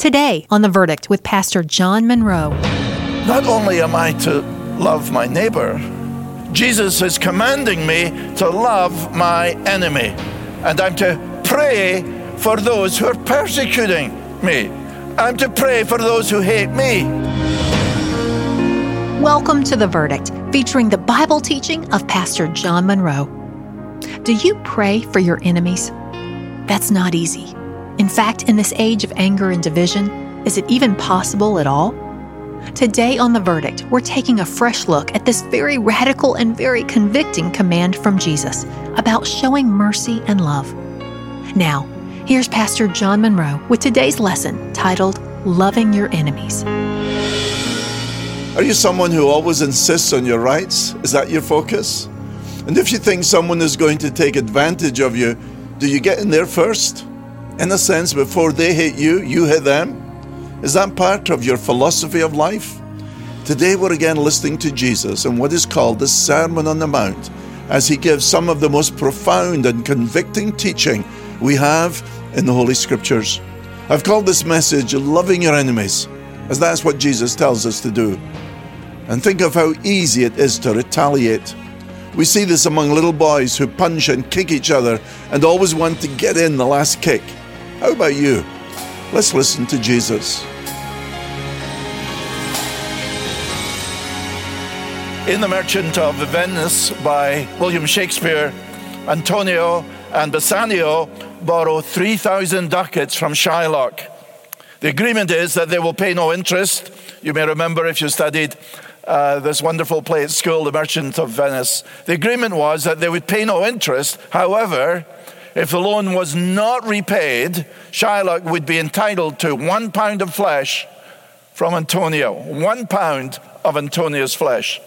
Today on The Verdict with Pastor John Munro. Not only am I to love my neighbor, Jesus is commanding me to love my enemy. And I'm to pray for those who are persecuting me. I'm to pray for those who hate me. Welcome to The Verdict, featuring the Bible teaching of Pastor John Munro. Do you pray for your enemies? That's not easy. In fact, in this age of anger and division, is it even possible at all? Today on The Verdict, we're taking a fresh look at this very radical and very convicting command from Jesus about showing mercy and love. Now, here's Pastor John Munro with today's lesson titled Loving Your Enemies. Are you someone who always insists on your rights? Is that your focus? And if you think someone is going to take advantage of you, do you get in there first? In a sense, before they hit you, you hit them? Is that part of your philosophy of life? Today, we're again listening to Jesus in what is called the Sermon on the Mount as he gives some of the most profound and convicting teaching we have in the Holy Scriptures. I've called this message Loving Your Enemies, as that's what Jesus tells us to do. And think of how easy it is to retaliate we see this among little boys who punch and kick each other and always want to get in the last kick. How about you? Let's listen to Jesus. In The Merchant of Venice by William Shakespeare, Antonio and Bassanio borrow 3,000 ducats from Shylock. The agreement is that they will pay no interest. You may remember if you studied uh, this wonderful play at school, The Merchant of Venice. The agreement was that they would pay no interest. However, if the loan was not repaid, Shylock would be entitled to one pound of flesh from Antonio, one pound of Antonio's flesh.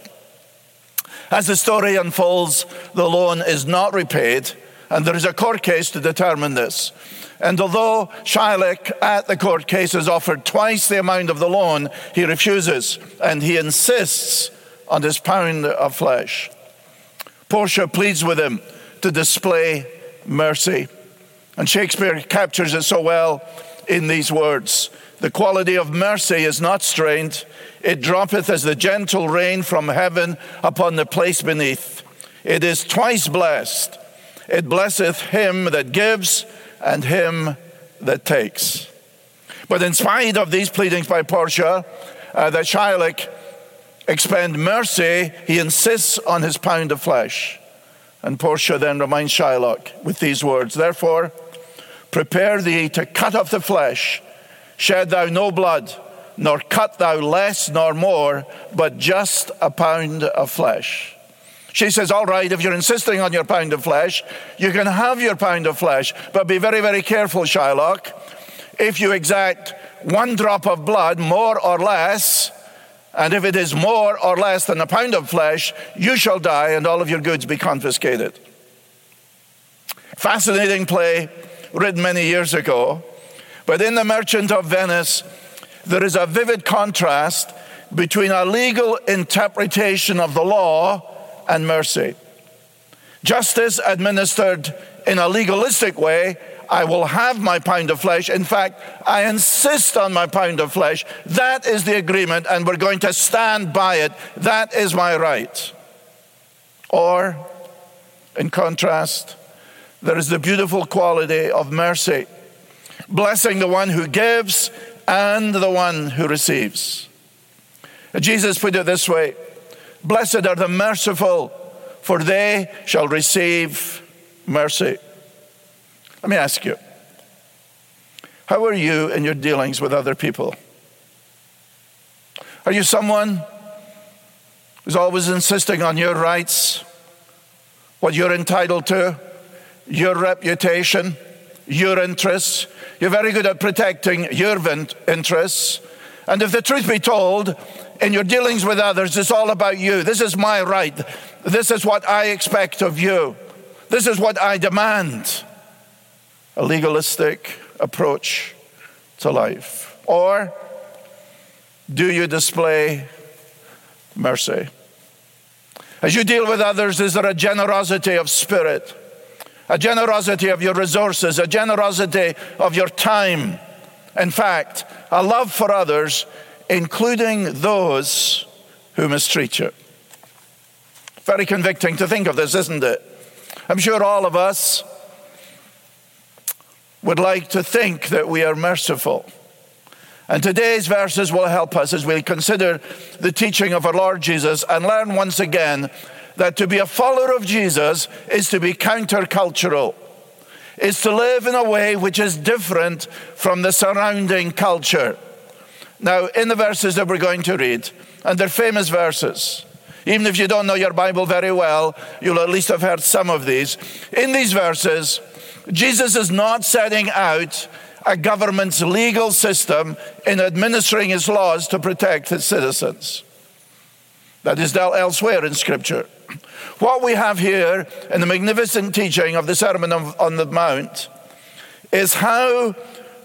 As the story unfolds, the loan is not repaid, and there is a court case to determine this. And although Shylock at the court case has offered twice the amount of the loan, he refuses and he insists on his pound of flesh. Portia pleads with him to display mercy. And Shakespeare captures it so well in these words The quality of mercy is not strained, it droppeth as the gentle rain from heaven upon the place beneath. It is twice blessed. It blesseth him that gives and him that takes. But in spite of these pleadings by Portia, uh, that Shylock expend mercy, he insists on his pound of flesh. And Portia then reminds Shylock with these words Therefore, prepare thee to cut off the flesh, shed thou no blood, nor cut thou less nor more, but just a pound of flesh. She says, All right, if you're insisting on your pound of flesh, you can have your pound of flesh, but be very, very careful, Shylock. If you exact one drop of blood, more or less, and if it is more or less than a pound of flesh, you shall die and all of your goods be confiscated. Fascinating play written many years ago. But in The Merchant of Venice, there is a vivid contrast between a legal interpretation of the law and mercy. Justice administered in a legalistic way, I will have my pound of flesh. In fact, I insist on my pound of flesh. That is the agreement, and we're going to stand by it. That is my right. Or, in contrast, there is the beautiful quality of mercy, blessing the one who gives and the one who receives. Jesus put it this way Blessed are the merciful, for they shall receive mercy. Let me ask you how are you in your dealings with other people? Are you someone who's always insisting on your rights, what you're entitled to, your reputation, your interests? You're very good at protecting your interests. And if the truth be told, in your dealings with others, it's all about you. This is my right. This is what I expect of you. This is what I demand. A legalistic approach to life. Or do you display mercy? As you deal with others, is there a generosity of spirit, a generosity of your resources, a generosity of your time? In fact, a love for others, including those who mistreat you. Very convicting to think of this, isn't it? I'm sure all of us would like to think that we are merciful. And today's verses will help us as we consider the teaching of our Lord Jesus and learn once again that to be a follower of Jesus is to be countercultural, is to live in a way which is different from the surrounding culture. Now, in the verses that we're going to read, and they're famous verses, even if you don't know your Bible very well, you'll at least have heard some of these. In these verses, Jesus is not setting out a government's legal system in administering his laws to protect its citizens. That is dealt elsewhere in Scripture. What we have here in the magnificent teaching of the Sermon on the Mount is how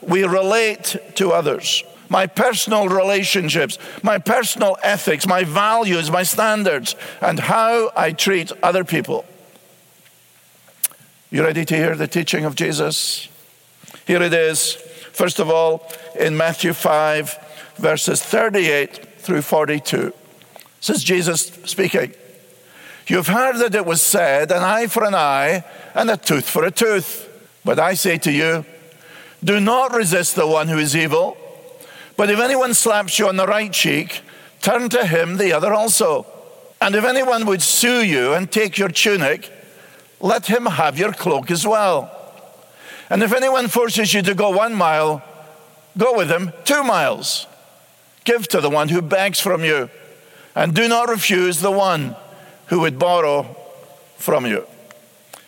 we relate to others. My personal relationships, my personal ethics, my values, my standards, and how I treat other people. You ready to hear the teaching of Jesus? Here it is, first of all, in Matthew 5, verses 38 through 42. This is Jesus speaking. You've heard that it was said, an eye for an eye and a tooth for a tooth. But I say to you, do not resist the one who is evil. But if anyone slaps you on the right cheek, turn to him the other also. And if anyone would sue you and take your tunic, let him have your cloak as well. And if anyone forces you to go one mile, go with him two miles. Give to the one who begs from you, and do not refuse the one who would borrow from you.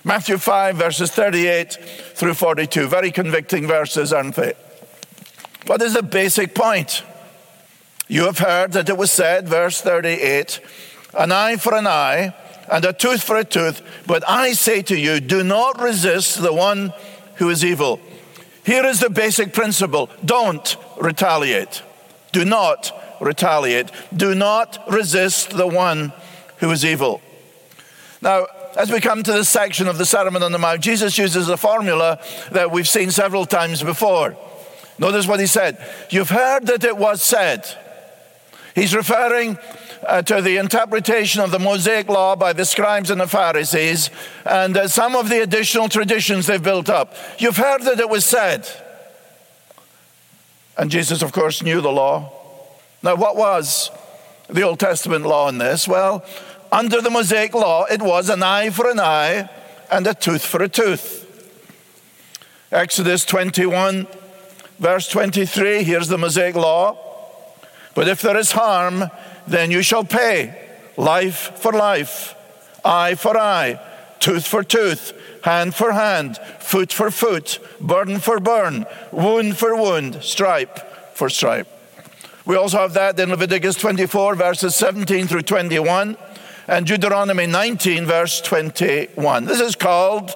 Matthew 5, verses 38 through 42. Very convicting verses, aren't they? What is the basic point? You have heard that it was said, verse 38, an eye for an eye and a tooth for a tooth. But I say to you, do not resist the one who is evil. Here is the basic principle don't retaliate. Do not retaliate. Do not resist the one who is evil. Now, as we come to this section of the Sermon on the Mount, Jesus uses a formula that we've seen several times before. Notice what he said. You've heard that it was said. He's referring uh, to the interpretation of the Mosaic law by the scribes and the Pharisees and uh, some of the additional traditions they've built up. You've heard that it was said. And Jesus, of course, knew the law. Now, what was the Old Testament law in this? Well, under the Mosaic law, it was an eye for an eye and a tooth for a tooth. Exodus 21, verse 23, here's the Mosaic law. But if there is harm, then you shall pay life for life, eye for eye, tooth for tooth, hand for hand, foot for foot, burn for burn, wound for wound, stripe for stripe. We also have that in Leviticus 24, verses 17 through 21, and Deuteronomy 19, verse 21. This is called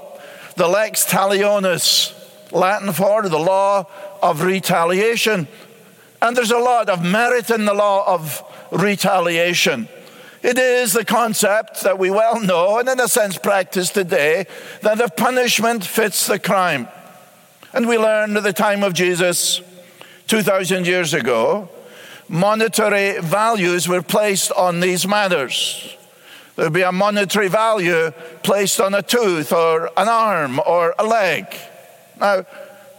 the lex talionis, Latin for the law of retaliation. And there's a lot of merit in the law of retaliation. It is the concept that we well know and, in a sense, practice today that the punishment fits the crime. And we learned at the time of Jesus, 2,000 years ago, monetary values were placed on these matters. There'd be a monetary value placed on a tooth or an arm or a leg. Now,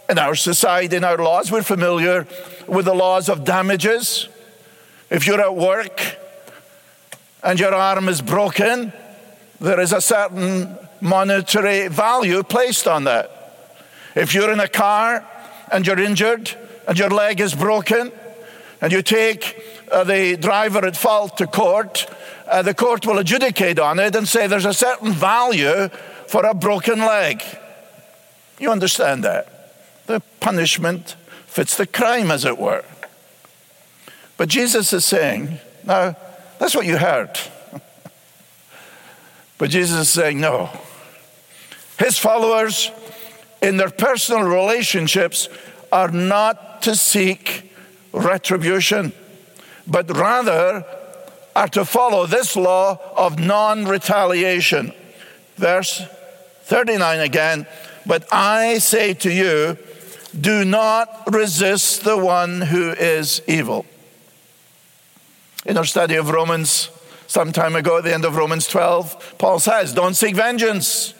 in our society, in our laws, we're familiar with the laws of damages. If you're at work and your arm is broken, there is a certain monetary value placed on that. If you're in a car and you're injured and your leg is broken, and you take uh, the driver at fault to court, uh, the court will adjudicate on it and say there's a certain value for a broken leg. You understand that? The punishment fits the crime, as it were. But Jesus is saying, now, that's what you heard. but Jesus is saying, no. His followers, in their personal relationships, are not to seek retribution, but rather are to follow this law of non retaliation. Verse 39 again, but I say to you, Do not resist the one who is evil. In our study of Romans, some time ago at the end of Romans 12, Paul says, Don't seek vengeance.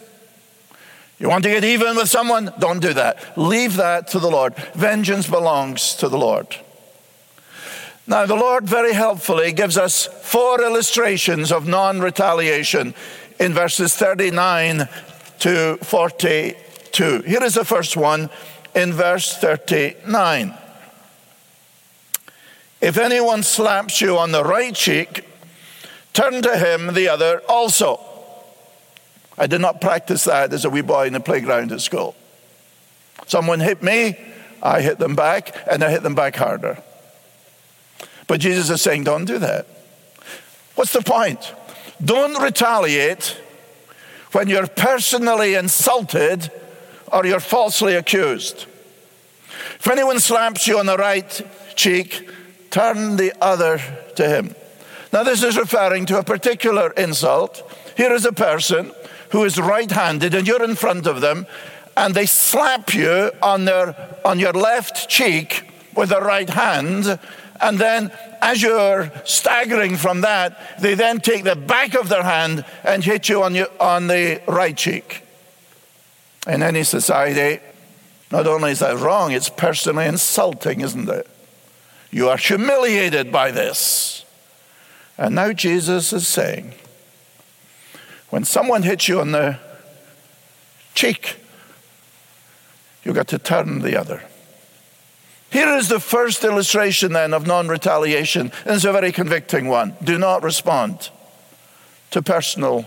You want to get even with someone? Don't do that. Leave that to the Lord. Vengeance belongs to the Lord. Now, the Lord very helpfully gives us four illustrations of non retaliation in verses 39 to 42. Here is the first one in verse 39. If anyone slaps you on the right cheek, turn to him the other also. I did not practice that as a wee boy in the playground at school. Someone hit me, I hit them back, and I hit them back harder. But Jesus is saying, don't do that. What's the point? Don't retaliate when you're personally insulted or you're falsely accused. If anyone slaps you on the right cheek, turn the other to him. Now, this is referring to a particular insult. Here is a person who is right handed and you're in front of them, and they slap you on, their, on your left cheek with their right hand and then, as you're staggering from that, they then take the back of their hand and hit you on, your, on the right cheek. In any society, not only is that wrong, it's personally insulting, isn't it? You are humiliated by this. And now Jesus is saying, when someone hits you on the cheek, you've got to turn the other. Here is the first illustration then of non retaliation, and it's a very convicting one. Do not respond to personal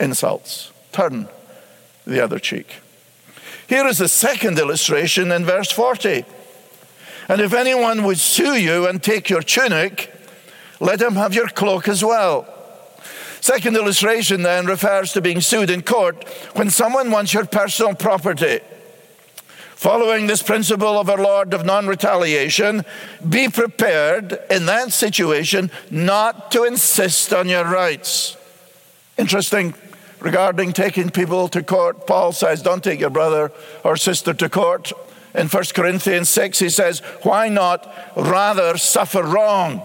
insults, turn the other cheek. Here is the second illustration in verse 40. And if anyone would sue you and take your tunic, let him have your cloak as well. Second illustration then refers to being sued in court when someone wants your personal property. Following this principle of our Lord of non retaliation, be prepared in that situation not to insist on your rights. Interesting regarding taking people to court, Paul says, Don't take your brother or sister to court. In 1 Corinthians 6, he says, Why not rather suffer wrong?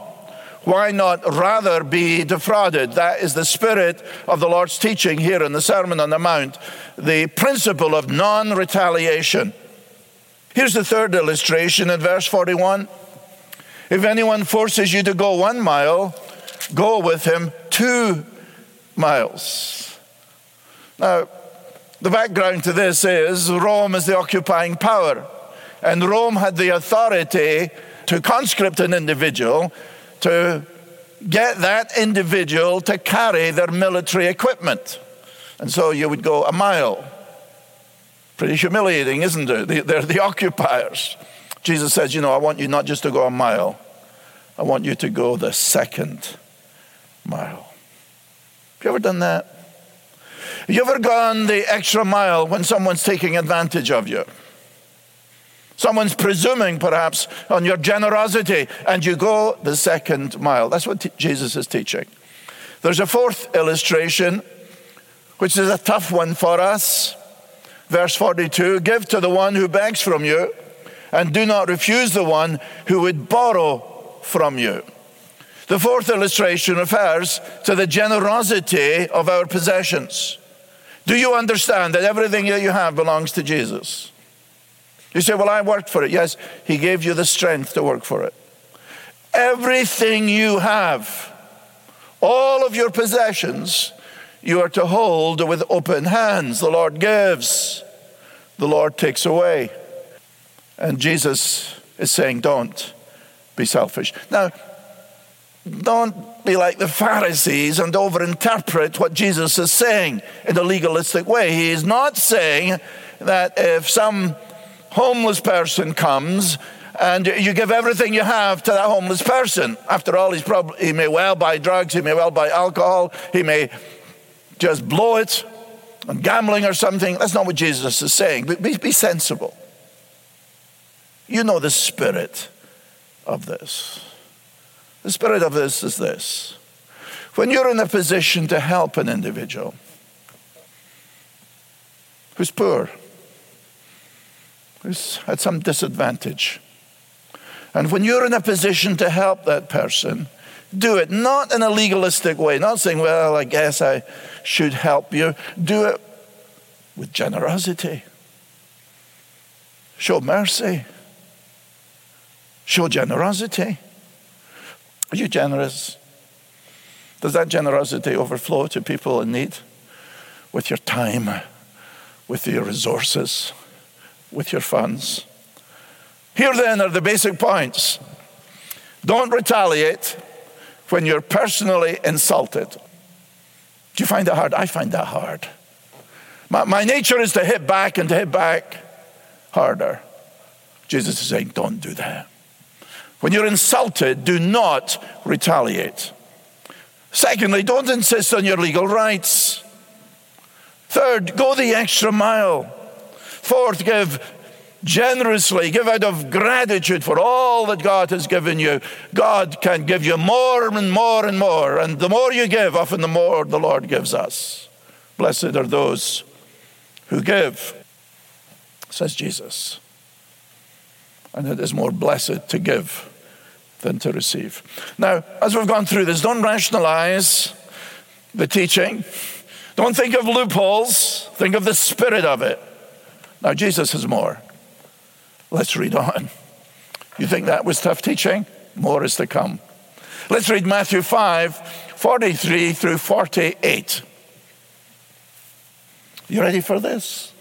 Why not rather be defrauded? That is the spirit of the Lord's teaching here in the Sermon on the Mount, the principle of non retaliation. Here's the third illustration in verse 41. If anyone forces you to go one mile, go with him two miles. Now, the background to this is Rome is the occupying power, and Rome had the authority to conscript an individual to get that individual to carry their military equipment. And so you would go a mile. Pretty humiliating, isn't it? They're the occupiers. Jesus says, You know, I want you not just to go a mile, I want you to go the second mile. Have you ever done that? Have you ever gone the extra mile when someone's taking advantage of you? Someone's presuming perhaps on your generosity, and you go the second mile. That's what t- Jesus is teaching. There's a fourth illustration, which is a tough one for us. Verse 42 Give to the one who begs from you, and do not refuse the one who would borrow from you. The fourth illustration refers to the generosity of our possessions. Do you understand that everything that you have belongs to Jesus? You say, Well, I worked for it. Yes, He gave you the strength to work for it. Everything you have, all of your possessions, you are to hold with open hands. The Lord gives, the Lord takes away. And Jesus is saying, Don't be selfish. Now, don't be like the Pharisees and overinterpret what Jesus is saying in a legalistic way. He is not saying that if some homeless person comes and you give everything you have to that homeless person. After all, he's probably, he may well buy drugs, he may well buy alcohol, he may just blow it on gambling or something. That's not what Jesus is saying. Be, be sensible. You know the spirit of this. The spirit of this is this. When you're in a position to help an individual who's poor, who's at some disadvantage. And when you're in a position to help that person, do it not in a legalistic way, not saying, well, I guess I should help you. Do it with generosity. Show mercy. Show generosity. Are you generous? Does that generosity overflow to people in need? With your time, with your resources, with your funds? Here then are the basic points. Don't retaliate when you're personally insulted. Do you find that hard? I find that hard. My, my nature is to hit back and to hit back harder. Jesus is saying, don't do that. When you're insulted, do not retaliate. Secondly, don't insist on your legal rights. Third, go the extra mile. Fourth, give generously, give out of gratitude for all that God has given you. God can give you more and more and more. And the more you give, often the more the Lord gives us. Blessed are those who give, says Jesus. And it is more blessed to give than to receive. Now, as we've gone through this, don't rationalize the teaching. Don't think of loopholes. Think of the spirit of it. Now, Jesus has more. Let's read on. You think that was tough teaching? More is to come. Let's read Matthew 5 43 through 48. You ready for this?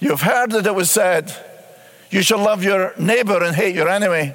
You've heard that it was said, You shall love your neighbor and hate your enemy.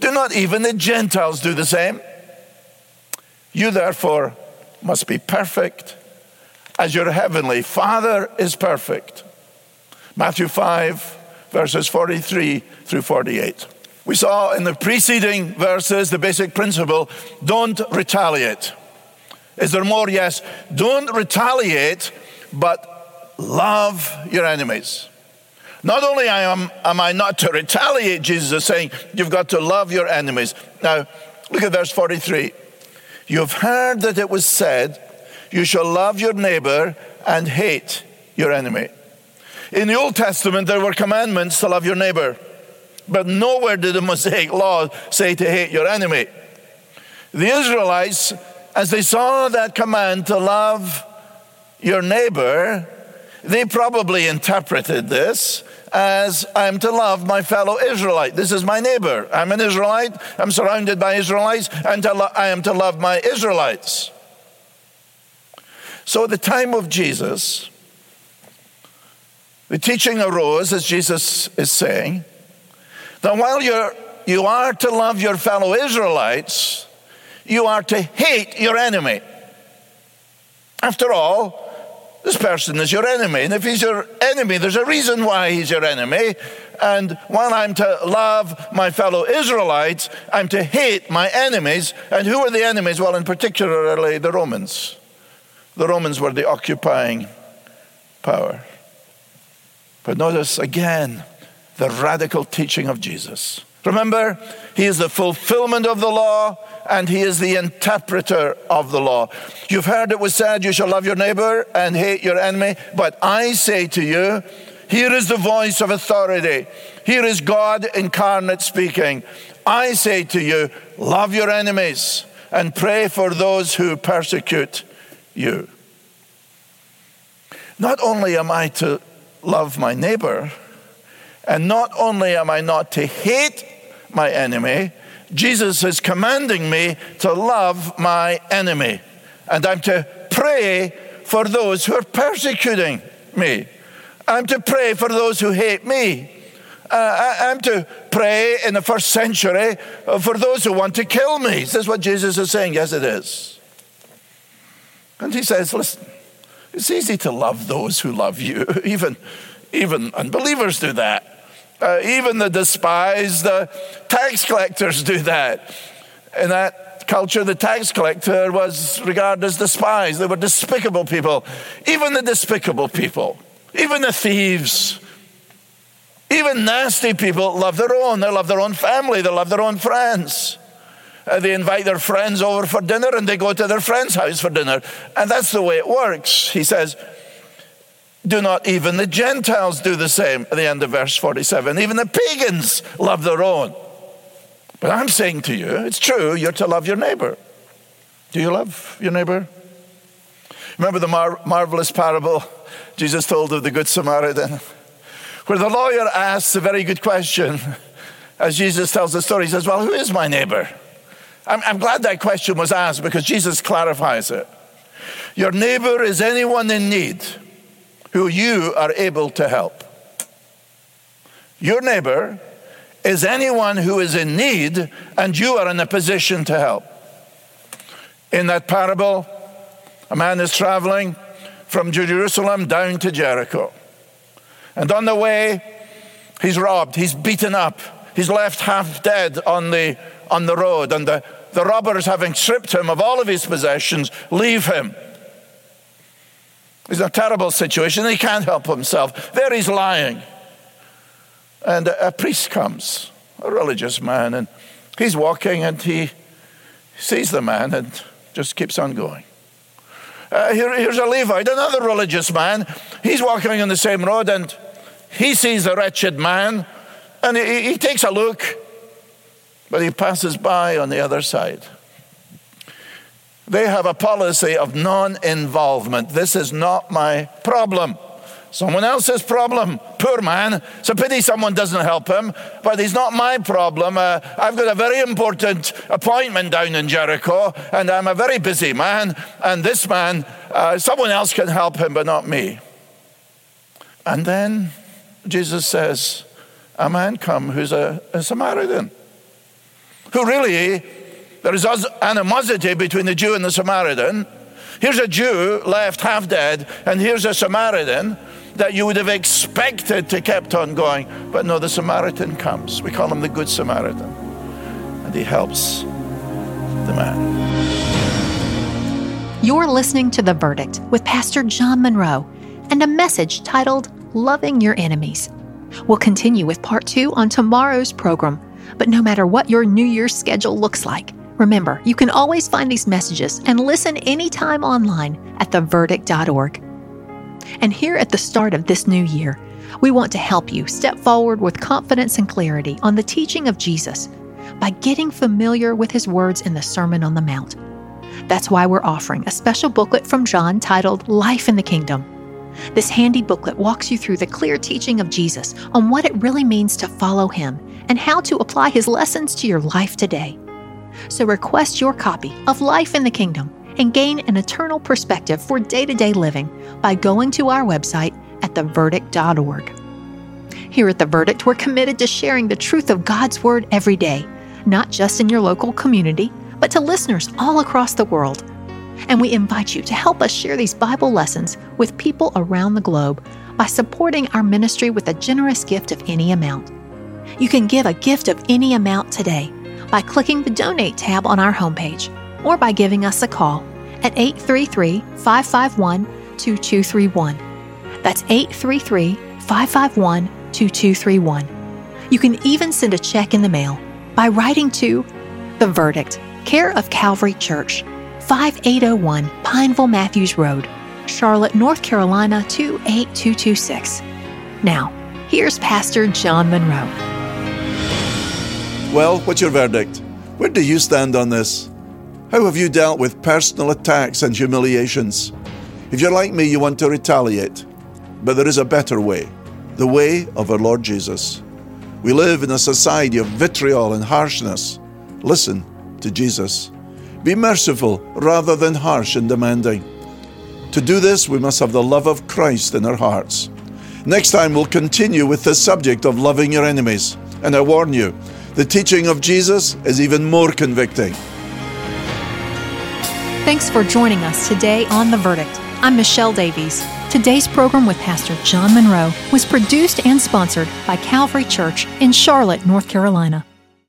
Do not even the Gentiles do the same? You therefore must be perfect as your heavenly Father is perfect. Matthew 5, verses 43 through 48. We saw in the preceding verses the basic principle don't retaliate. Is there more? Yes. Don't retaliate, but love your enemies. Not only am, am I not to retaliate, Jesus is saying, you've got to love your enemies. Now, look at verse 43. You've heard that it was said, You shall love your neighbor and hate your enemy. In the Old Testament, there were commandments to love your neighbor, but nowhere did the Mosaic law say to hate your enemy. The Israelites, as they saw that command to love your neighbor, they probably interpreted this as I'm to love my fellow Israelite. This is my neighbor. I'm an Israelite. I'm surrounded by Israelites, and lo- I am to love my Israelites. So at the time of Jesus, the teaching arose, as Jesus is saying, that while you're, you are to love your fellow Israelites, you are to hate your enemy. After all, this person is your enemy. And if he's your enemy, there's a reason why he's your enemy. And while I'm to love my fellow Israelites, I'm to hate my enemies. And who are the enemies? Well, in particularly the Romans. The Romans were the occupying power. But notice again the radical teaching of Jesus. Remember, he is the fulfillment of the law and he is the interpreter of the law. You've heard it was said, You shall love your neighbor and hate your enemy. But I say to you, here is the voice of authority. Here is God incarnate speaking. I say to you, love your enemies and pray for those who persecute you. Not only am I to love my neighbor. And not only am I not to hate my enemy, Jesus is commanding me to love my enemy. And I'm to pray for those who are persecuting me. I'm to pray for those who hate me. Uh, I'm to pray in the first century for those who want to kill me. Is this what Jesus is saying? Yes, it is. And he says, listen, it's easy to love those who love you, even, Even unbelievers do that. Uh, even the despised the tax collectors do that. In that culture, the tax collector was regarded as despised. They were despicable people. Even the despicable people, even the thieves, even nasty people love their own. They love their own family. They love their own friends. Uh, they invite their friends over for dinner and they go to their friend's house for dinner. And that's the way it works. He says, do not even the Gentiles do the same at the end of verse 47. Even the pagans love their own. But I'm saying to you, it's true, you're to love your neighbor. Do you love your neighbor? Remember the mar- marvelous parable Jesus told of the Good Samaritan, where the lawyer asks a very good question. As Jesus tells the story, he says, Well, who is my neighbor? I'm, I'm glad that question was asked because Jesus clarifies it. Your neighbor is anyone in need who you are able to help. Your neighbor is anyone who is in need and you are in a position to help. In that parable, a man is traveling from Jerusalem down to Jericho. And on the way, he's robbed, he's beaten up, he's left half dead on the, on the road, and the, the robbers, having stripped him of all of his possessions, leave him. In a terrible situation. He can't help himself. There he's lying. And a, a priest comes, a religious man, and he's walking and he sees the man and just keeps on going. Uh, here, here's a Levite, another religious man. He's walking on the same road and he sees the wretched man and he, he takes a look, but he passes by on the other side. They have a policy of non involvement. This is not my problem. Someone else's problem. Poor man. It's a pity someone doesn't help him, but he's not my problem. Uh, I've got a very important appointment down in Jericho, and I'm a very busy man, and this man, uh, someone else can help him, but not me. And then Jesus says, A man come who's a, a Samaritan, who really there is animosity between the Jew and the Samaritan. Here's a Jew left half dead, and here's a Samaritan that you would have expected to kept on going. But no, the Samaritan comes. We call him the Good Samaritan. And he helps the man. You're listening to The Verdict with Pastor John Munro and a message titled Loving Your Enemies. We'll continue with part two on tomorrow's program. But no matter what your New Year's schedule looks like, Remember, you can always find these messages and listen anytime online at theverdict.org. And here at the start of this new year, we want to help you step forward with confidence and clarity on the teaching of Jesus by getting familiar with his words in the Sermon on the Mount. That's why we're offering a special booklet from John titled Life in the Kingdom. This handy booklet walks you through the clear teaching of Jesus on what it really means to follow him and how to apply his lessons to your life today. So request your copy of Life in the Kingdom and gain an eternal perspective for day to day living by going to our website at theverdict.org. Here at The Verdict, we're committed to sharing the truth of God's Word every day, not just in your local community, but to listeners all across the world. And we invite you to help us share these Bible lessons with people around the globe by supporting our ministry with a generous gift of any amount. You can give a gift of any amount today by clicking the Donate tab on our homepage or by giving us a call at 833 551 2231. That's 833 551 2231. You can even send a check in the mail by writing to The Verdict, care of Calvary Church, 5801 Pineville Matthews Road, Charlotte, North Carolina 28226. Now, here's Pastor John Munro. Well, what's your verdict? Where do you stand on this? How have you dealt with personal attacks and humiliations? If you're like me, you want to retaliate. But there is a better way the way of our Lord Jesus. We live in a society of vitriol and harshness. Listen to Jesus. Be merciful rather than harsh and demanding. To do this, we must have the love of Christ in our hearts. Next time, we'll continue with the subject of loving your enemies. And I warn you, the teaching of Jesus is even more convicting. Thanks for joining us today on The Verdict. I'm Michelle Davies. Today's program with Pastor John Munro was produced and sponsored by Calvary Church in Charlotte, North Carolina.